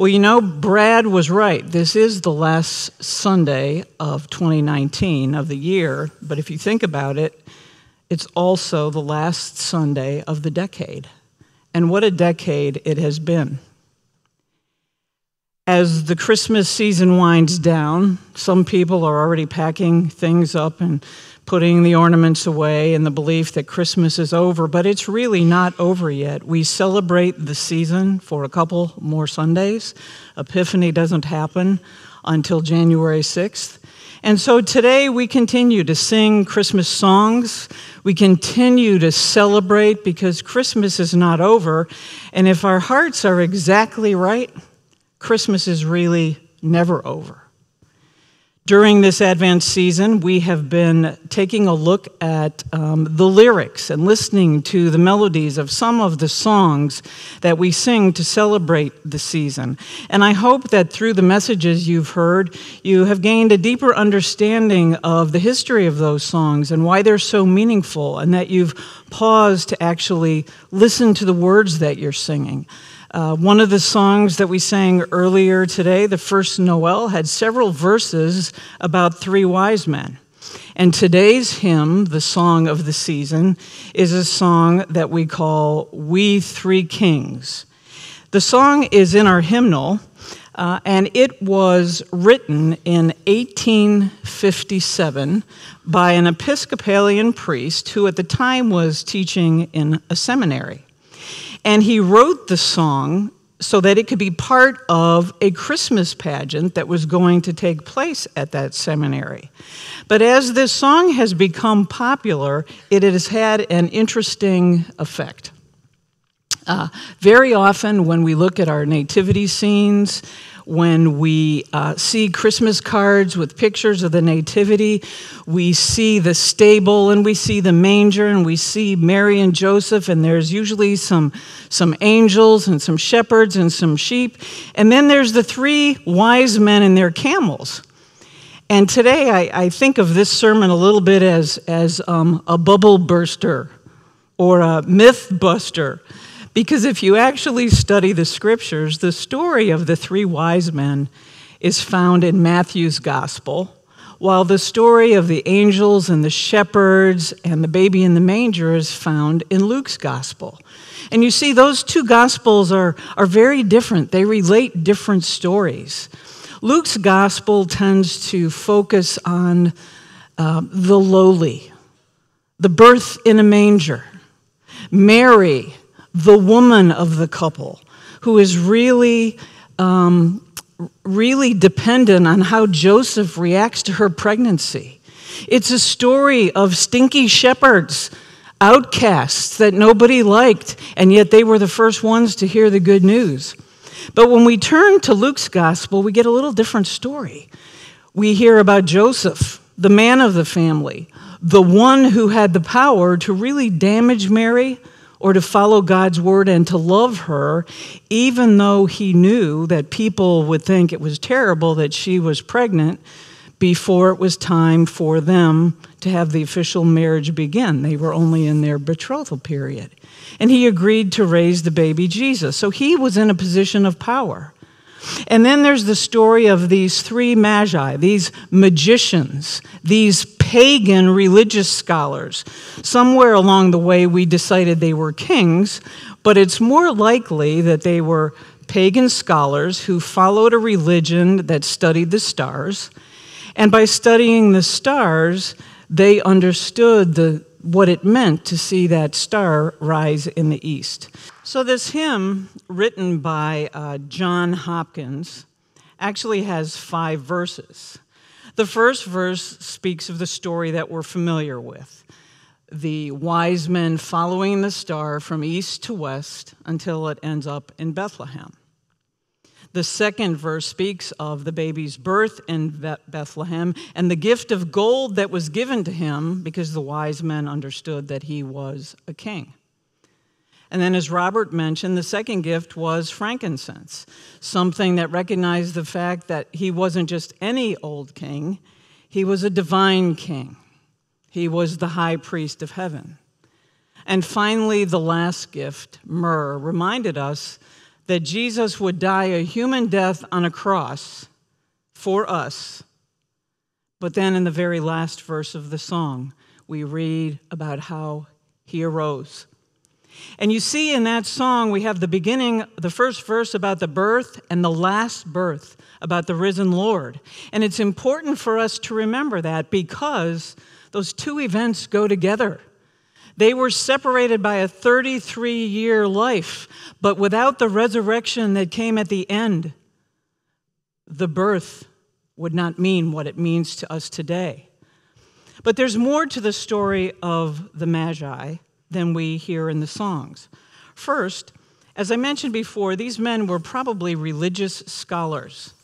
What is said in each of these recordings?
Well, you know, Brad was right. This is the last Sunday of 2019 of the year, but if you think about it, it's also the last Sunday of the decade. And what a decade it has been. As the Christmas season winds down, some people are already packing things up and putting the ornaments away in the belief that Christmas is over, but it's really not over yet. We celebrate the season for a couple more Sundays. Epiphany doesn't happen until January 6th. And so today we continue to sing Christmas songs. We continue to celebrate because Christmas is not over. And if our hearts are exactly right, Christmas is really never over. During this Advent season, we have been taking a look at um, the lyrics and listening to the melodies of some of the songs that we sing to celebrate the season. And I hope that through the messages you've heard, you have gained a deeper understanding of the history of those songs and why they're so meaningful, and that you've paused to actually listen to the words that you're singing. Uh, one of the songs that we sang earlier today, the first Noel, had several verses about three wise men. And today's hymn, the song of the season, is a song that we call We Three Kings. The song is in our hymnal, uh, and it was written in 1857 by an Episcopalian priest who at the time was teaching in a seminary. And he wrote the song so that it could be part of a Christmas pageant that was going to take place at that seminary. But as this song has become popular, it has had an interesting effect. Uh, very often, when we look at our nativity scenes, when we uh, see Christmas cards with pictures of the Nativity, we see the stable and we see the manger and we see Mary and Joseph, and there's usually some, some angels and some shepherds and some sheep. And then there's the three wise men and their camels. And today I, I think of this sermon a little bit as, as um, a bubble burster or a myth buster because if you actually study the scriptures, the story of the three wise men is found in Matthew's gospel, while the story of the angels and the shepherds and the baby in the manger is found in Luke's gospel. And you see, those two gospels are, are very different, they relate different stories. Luke's gospel tends to focus on uh, the lowly, the birth in a manger, Mary the woman of the couple who is really, um, really dependent on how Joseph reacts to her pregnancy. It's a story of stinky shepherds, outcasts that nobody liked, and yet they were the first ones to hear the good news. But when we turn to Luke's gospel, we get a little different story. We hear about Joseph, the man of the family, the one who had the power to really damage Mary or to follow God's word and to love her, even though he knew that people would think it was terrible that she was pregnant before it was time for them to have the official marriage begin. They were only in their betrothal period. And he agreed to raise the baby Jesus. So he was in a position of power. And then there's the story of these three magi, these magicians, these pagan religious scholars. Somewhere along the way, we decided they were kings, but it's more likely that they were pagan scholars who followed a religion that studied the stars. And by studying the stars, they understood the, what it meant to see that star rise in the east. So, this hymn, written by uh, John Hopkins, actually has five verses. The first verse speaks of the story that we're familiar with the wise men following the star from east to west until it ends up in Bethlehem. The second verse speaks of the baby's birth in Bethlehem and the gift of gold that was given to him because the wise men understood that he was a king. And then, as Robert mentioned, the second gift was frankincense, something that recognized the fact that he wasn't just any old king, he was a divine king. He was the high priest of heaven. And finally, the last gift, myrrh, reminded us that Jesus would die a human death on a cross for us. But then in the very last verse of the song, we read about how he arose. And you see in that song, we have the beginning, the first verse about the birth, and the last birth about the risen Lord. And it's important for us to remember that because those two events go together. They were separated by a 33 year life, but without the resurrection that came at the end, the birth would not mean what it means to us today. But there's more to the story of the Magi than we hear in the songs. First, as I mentioned before, these men were probably religious scholars,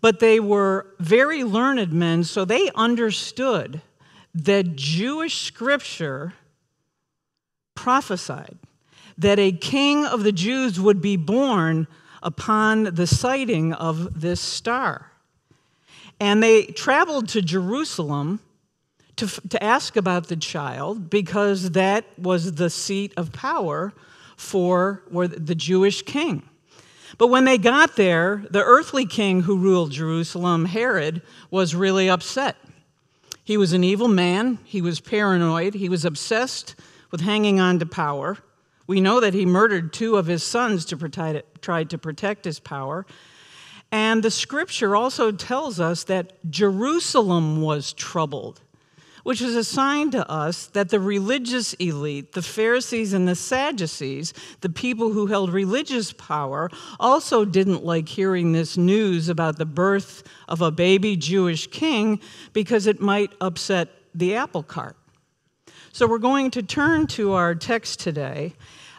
but they were very learned men, so they understood that Jewish scripture prophesied that a king of the Jews would be born upon the sighting of this star. And they traveled to Jerusalem to, to ask about the child because that was the seat of power for the Jewish king. But when they got there, the earthly king who ruled Jerusalem, Herod, was really upset. He was an evil man, he was paranoid, he was obsessed with hanging on to power. We know that he murdered two of his sons to protect, to protect his power. And the scripture also tells us that Jerusalem was troubled, which is a sign to us that the religious elite, the Pharisees and the Sadducees, the people who held religious power, also didn't like hearing this news about the birth of a baby Jewish king because it might upset the apple cart. So we're going to turn to our text today.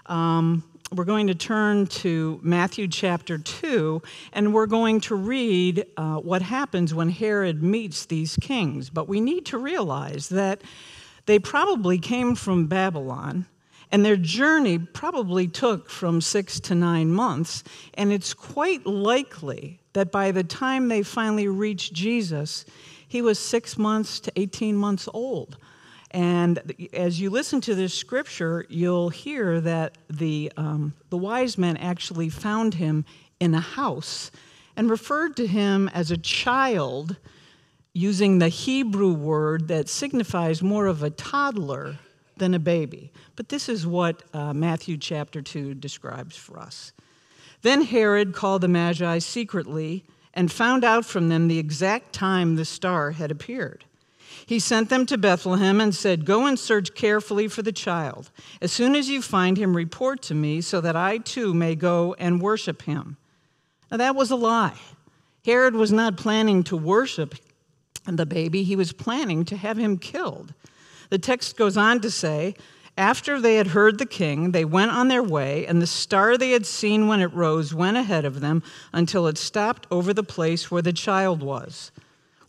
Um, we're going to turn to Matthew chapter 2, and we're going to read uh, what happens when Herod meets these kings. But we need to realize that they probably came from Babylon, and their journey probably took from six to nine months. And it's quite likely that by the time they finally reached Jesus, he was six months to 18 months old. And as you listen to this scripture, you'll hear that the, um, the wise men actually found him in a house and referred to him as a child using the Hebrew word that signifies more of a toddler than a baby. But this is what uh, Matthew chapter 2 describes for us. Then Herod called the Magi secretly and found out from them the exact time the star had appeared. He sent them to Bethlehem and said, Go and search carefully for the child. As soon as you find him, report to me so that I too may go and worship him. Now, that was a lie. Herod was not planning to worship the baby, he was planning to have him killed. The text goes on to say, after they had heard the king, they went on their way, and the star they had seen when it rose went ahead of them until it stopped over the place where the child was.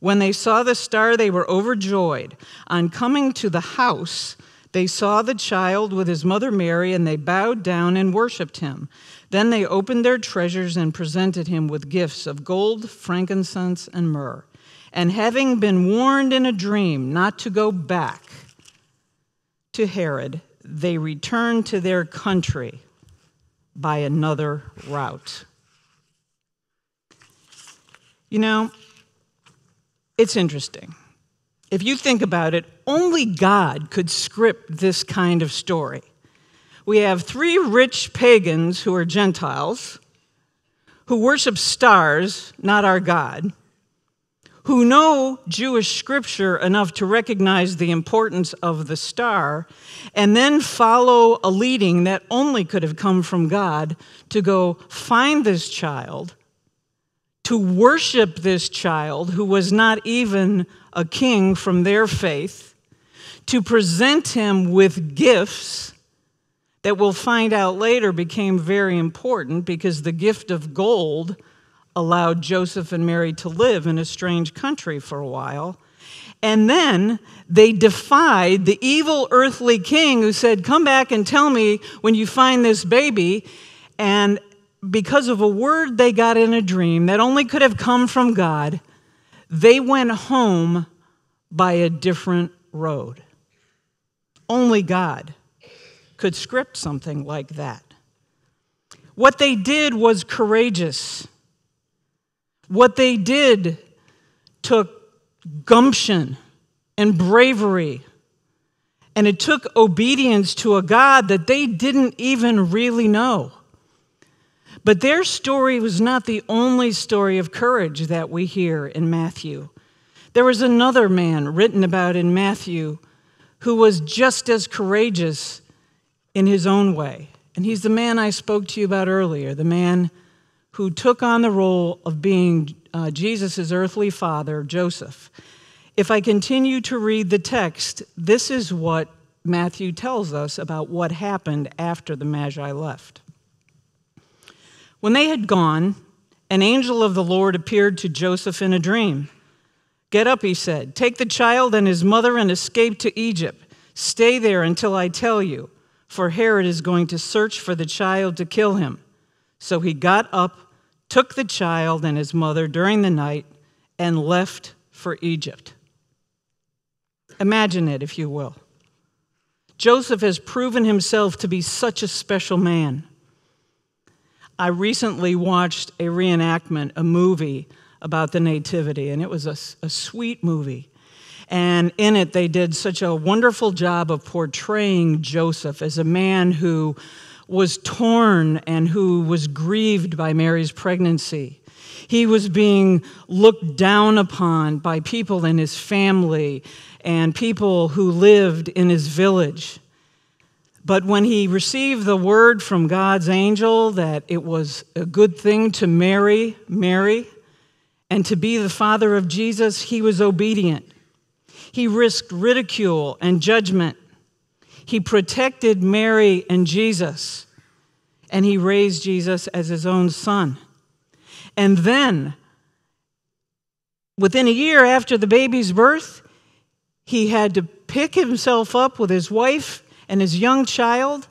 When they saw the star, they were overjoyed. On coming to the house, they saw the child with his mother Mary, and they bowed down and worshiped him. Then they opened their treasures and presented him with gifts of gold, frankincense, and myrrh. And having been warned in a dream not to go back to Herod, they returned to their country by another route. You know, it's interesting. If you think about it, only God could script this kind of story. We have three rich pagans who are Gentiles, who worship stars, not our God, who know Jewish scripture enough to recognize the importance of the star, and then follow a leading that only could have come from God to go find this child to worship this child who was not even a king from their faith, to present him with gifts that we'll find out later became very important because the gift of gold allowed Joseph and Mary to live in a strange country for a while. And then they defied the evil earthly king who said, Come back and tell me when you find this baby. And because of a word they got in a dream that only could have come from God, they went home by a different road. Only God could script something like that. What they did was courageous. What they did took gumption and bravery. And it took obedience to a God that they didn't even really know. But their story was not the only story of courage that we hear in Matthew. There was another man written about in Matthew who was just as courageous in his own way. And he's the man I spoke to you about earlier, the man who took on the role of being uh, Jesus' earthly father, Joseph. If I continue to read the text, this is what Matthew tells us about what happened after the Magi left. When they had gone, an angel of the Lord appeared to Joseph in a dream. Get up, he said. Take the child and his mother and escape to Egypt. Stay there until I tell you, for Herod is going to search for the child to kill him. So he got up, took the child and his mother during the night, and left for Egypt. Imagine it, if you will. Joseph has proven himself to be such a special man. I recently watched a reenactment, a movie about the Nativity, and it was a, a sweet movie. And in it, they did such a wonderful job of portraying Joseph as a man who was torn and who was grieved by Mary's pregnancy. He was being looked down upon by people in his family and people who lived in his village. But when he received the word from God's angel that it was a good thing to marry Mary and to be the father of Jesus, he was obedient. He risked ridicule and judgment. He protected Mary and Jesus, and he raised Jesus as his own son. And then, within a year after the baby's birth, he had to pick himself up with his wife and his young child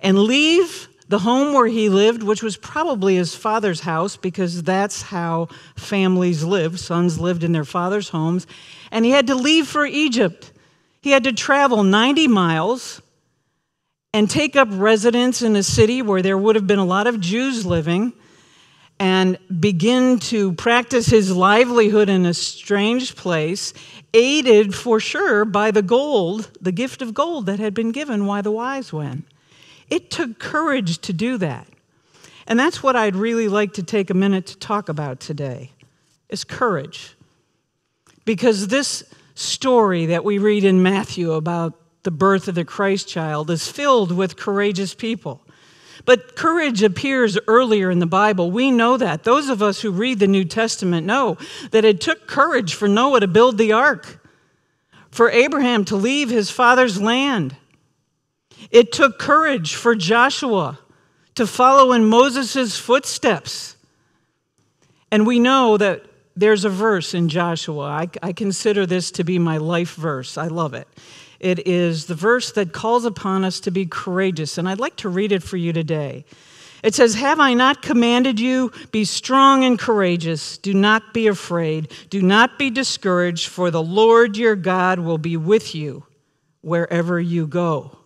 and leave the home where he lived, which was probably his father's house because that's how families lived. Sons lived in their father's homes. And he had to leave for Egypt. He had to travel 90 miles and take up residence in a city where there would have been a lot of Jews living and begin to practice his livelihood in a strange place, aided for sure by the gold, the gift of gold that had been given while the wise went. It took courage to do that. And that's what I'd really like to take a minute to talk about today is courage. Because this story that we read in Matthew about the birth of the Christ child is filled with courageous people. But courage appears earlier in the Bible. We know that. Those of us who read the New Testament know that it took courage for Noah to build the ark, for Abraham to leave his father's land. It took courage for Joshua to follow in Moses' footsteps. And we know that there's a verse in Joshua. I, I consider this to be my life verse. I love it. It is the verse that calls upon us to be courageous, and I'd like to read it for you today. It says, Have I not commanded you? Be strong and courageous. Do not be afraid. Do not be discouraged, for the Lord your God will be with you wherever you go.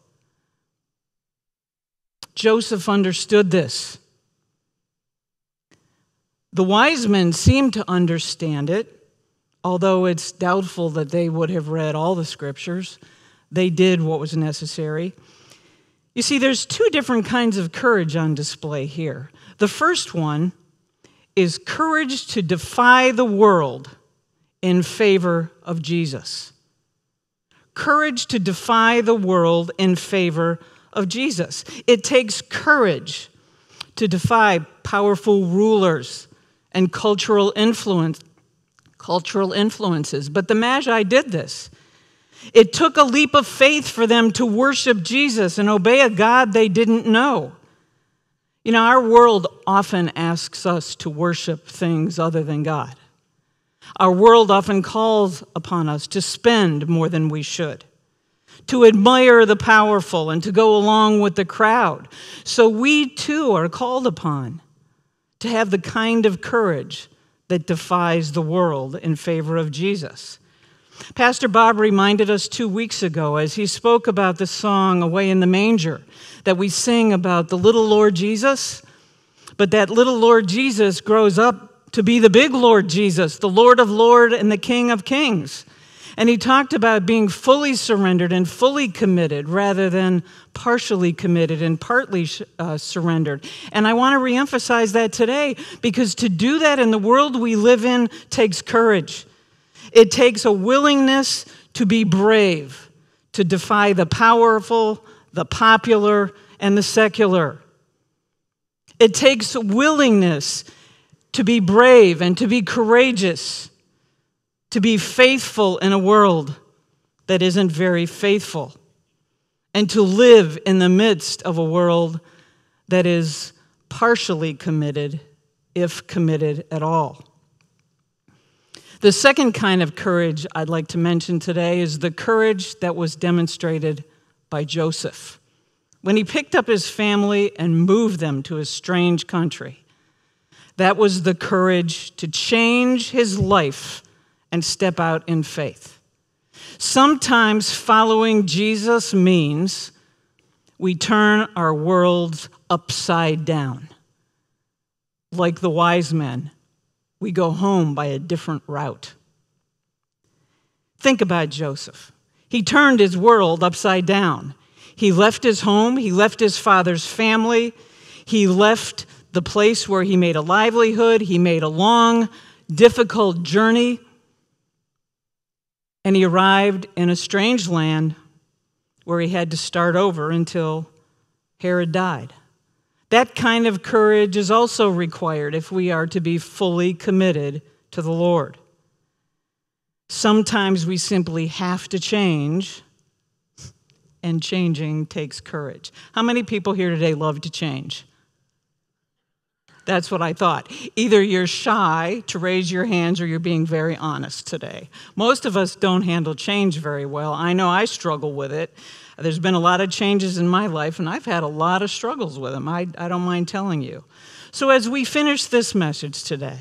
Joseph understood this. The wise men seem to understand it, although it's doubtful that they would have read all the scriptures. They did what was necessary. You see, there's two different kinds of courage on display here. The first one is courage to defy the world in favor of Jesus. Courage to defy the world in favor of Jesus. It takes courage to defy powerful rulers and cultural influence, cultural influences. But the Magi did this. It took a leap of faith for them to worship Jesus and obey a God they didn't know. You know, our world often asks us to worship things other than God. Our world often calls upon us to spend more than we should, to admire the powerful, and to go along with the crowd. So we too are called upon to have the kind of courage that defies the world in favor of Jesus. Pastor Bob reminded us two weeks ago as he spoke about the song Away in the Manger that we sing about the little Lord Jesus. But that little Lord Jesus grows up to be the big Lord Jesus, the Lord of Lords and the King of Kings. And he talked about being fully surrendered and fully committed rather than partially committed and partly uh, surrendered. And I want to reemphasize that today because to do that in the world we live in takes courage. It takes a willingness to be brave, to defy the powerful, the popular, and the secular. It takes willingness to be brave and to be courageous to be faithful in a world that isn't very faithful, and to live in the midst of a world that is partially committed, if committed at all. The second kind of courage I'd like to mention today is the courage that was demonstrated by Joseph when he picked up his family and moved them to a strange country. That was the courage to change his life and step out in faith. Sometimes following Jesus means we turn our worlds upside down. Like the wise men, we go home by a different route. Think about Joseph. He turned his world upside down. He left his home, he left his father's family, he left the place where he made a livelihood, he made a long, difficult journey and he arrived in a strange land where he had to start over until Herod died. That kind of courage is also required if we are to be fully committed to the Lord. Sometimes we simply have to change, and changing takes courage. How many people here today love to change? That's what I thought. Either you're shy to raise your hands or you're being very honest today. Most of us don't handle change very well. I know I struggle with it. There's been a lot of changes in my life, and I've had a lot of struggles with them. I, I don't mind telling you. So, as we finish this message today,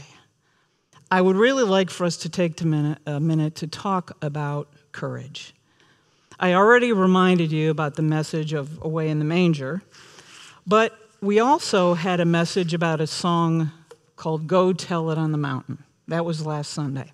I would really like for us to take a minute, a minute to talk about courage. I already reminded you about the message of Away in the Manger, but we also had a message about a song called Go Tell It on the Mountain. That was last Sunday.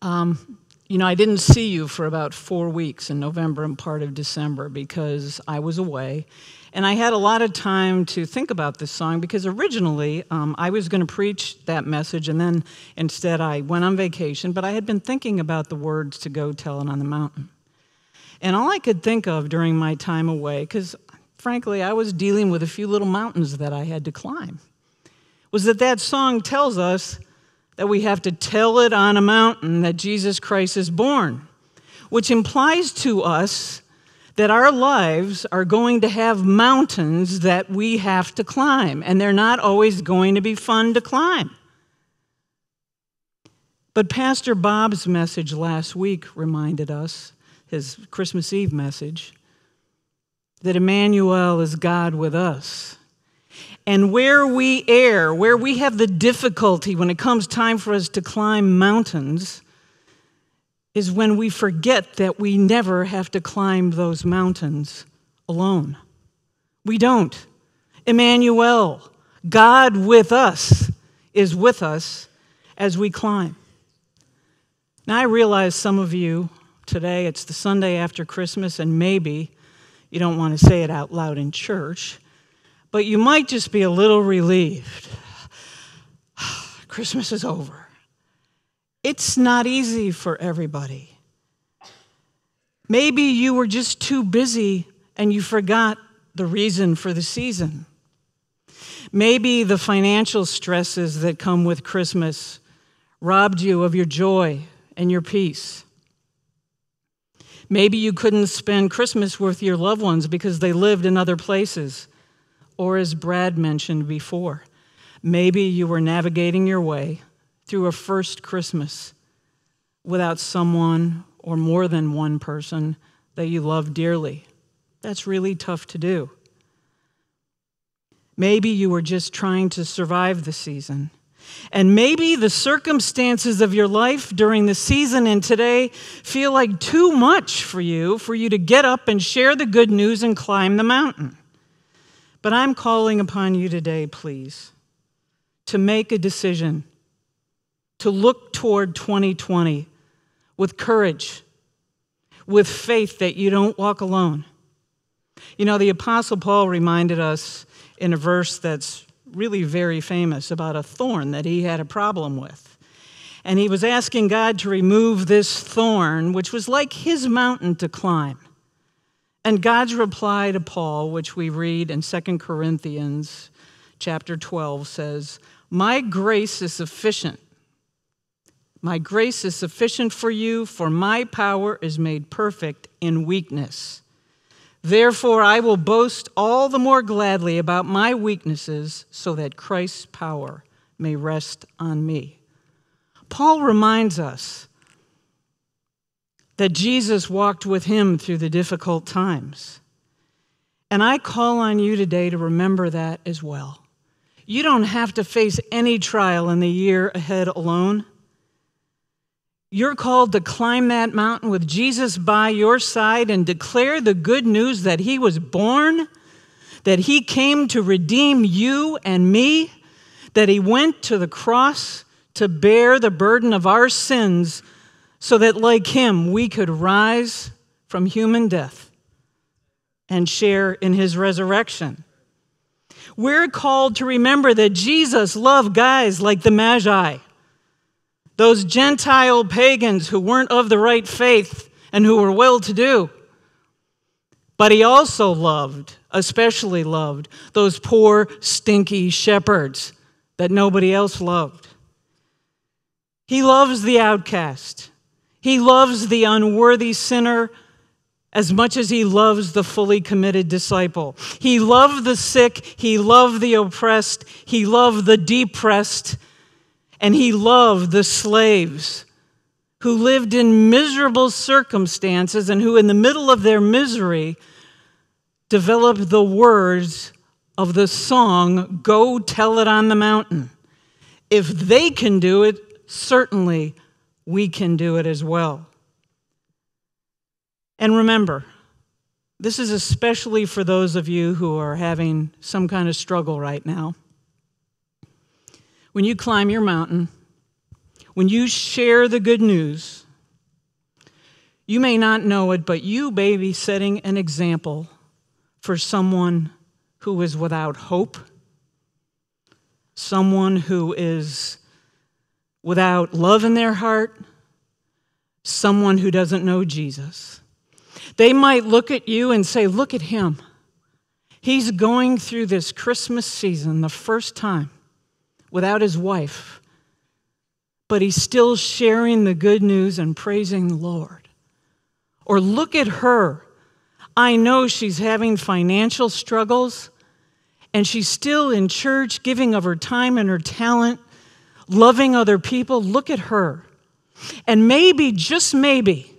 Um, you know, I didn't see you for about four weeks in November and part of December because I was away. And I had a lot of time to think about this song because originally um, I was going to preach that message and then instead I went on vacation, but I had been thinking about the words to go tell it on the mountain. And all I could think of during my time away, because frankly, I was dealing with a few little mountains that I had to climb, was that that song tells us that we have to tell it on a mountain that Jesus Christ is born, which implies to us that our lives are going to have mountains that we have to climb, and they're not always going to be fun to climb. But Pastor Bob's message last week reminded us, his Christmas Eve message, that Emmanuel is God with us. And where we err, where we have the difficulty when it comes time for us to climb mountains, is when we forget that we never have to climb those mountains alone. We don't. Emmanuel, God with us, is with us as we climb. Now, I realize some of you today, it's the Sunday after Christmas, and maybe you don't want to say it out loud in church, but you might just be a little relieved. Christmas is over. It's not easy for everybody. Maybe you were just too busy and you forgot the reason for the season. Maybe the financial stresses that come with Christmas robbed you of your joy and your peace. Maybe you couldn't spend Christmas with your loved ones because they lived in other places. Or, as Brad mentioned before, maybe you were navigating your way through a first Christmas without someone or more than one person that you love dearly. That's really tough to do. Maybe you were just trying to survive the season and maybe the circumstances of your life during the season and today feel like too much for you for you to get up and share the good news and climb the mountain. But I'm calling upon you today, please, to make a decision, to look toward 2020 with courage, with faith that you don't walk alone. You know, the Apostle Paul reminded us in a verse that's really very famous about a thorn that he had a problem with. And he was asking God to remove this thorn, which was like his mountain to climb. And God's reply to Paul, which we read in 2 Corinthians chapter 12, says, My grace is sufficient. My grace is sufficient for you, for my power is made perfect in weakness. Therefore, I will boast all the more gladly about my weaknesses, so that Christ's power may rest on me. Paul reminds us that Jesus walked with him through the difficult times. And I call on you today to remember that as well. You don't have to face any trial in the year ahead alone. You're called to climb that mountain with Jesus by your side and declare the good news that He was born, that He came to redeem you and me, that He went to the cross to bear the burden of our sins so that, like Him, we could rise from human death and share in His resurrection. We're called to remember that Jesus loved guys like the Magi those Gentile pagans who weren't of the right faith and who were well to do. But he also loved, especially loved, those poor, stinky shepherds that nobody else loved. He loves the outcast. He loves the unworthy sinner as much as he loves the fully committed disciple. He loved the sick. He loved the oppressed. He loved the depressed. And he loved the slaves who lived in miserable circumstances and who, in the middle of their misery, developed the words of the song, Go Tell It on the Mountain. If they can do it, certainly we can do it as well. And remember, this is especially for those of you who are having some kind of struggle right now when you climb your mountain, when you share the good news, you may not know it, but you may be setting an example for someone who is without hope, someone who is without love in their heart, someone who doesn't know Jesus. They might look at you and say, Look at him. He's going through this Christmas season the first time without his wife, but he's still sharing the good news and praising the Lord. Or look at her. I know she's having financial struggles, and she's still in church, giving of her time and her talent, loving other people. Look at her. And maybe, just maybe,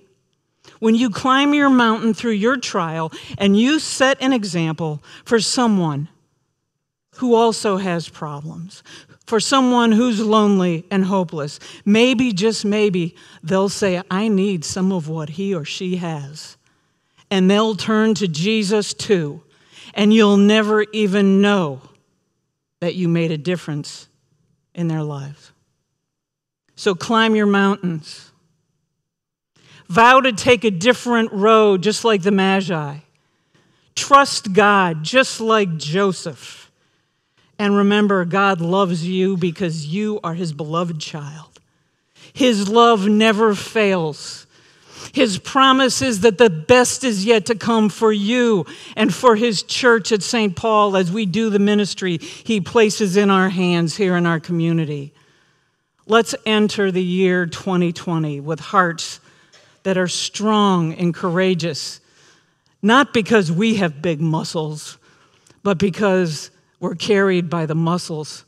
when you climb your mountain through your trial and you set an example for someone who also has problems, for someone who's lonely and hopeless. Maybe, just maybe, they'll say, I need some of what he or she has. And they'll turn to Jesus too. And you'll never even know that you made a difference in their lives. So climb your mountains. Vow to take a different road, just like the Magi. Trust God, just like Joseph. And remember, God loves you because you are his beloved child. His love never fails. His promise is that the best is yet to come for you and for his church at St. Paul as we do the ministry he places in our hands here in our community. Let's enter the year 2020 with hearts that are strong and courageous, not because we have big muscles, but because we're carried by the muscles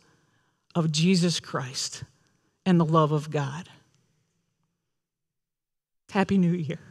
of Jesus Christ and the love of God. Happy New Year.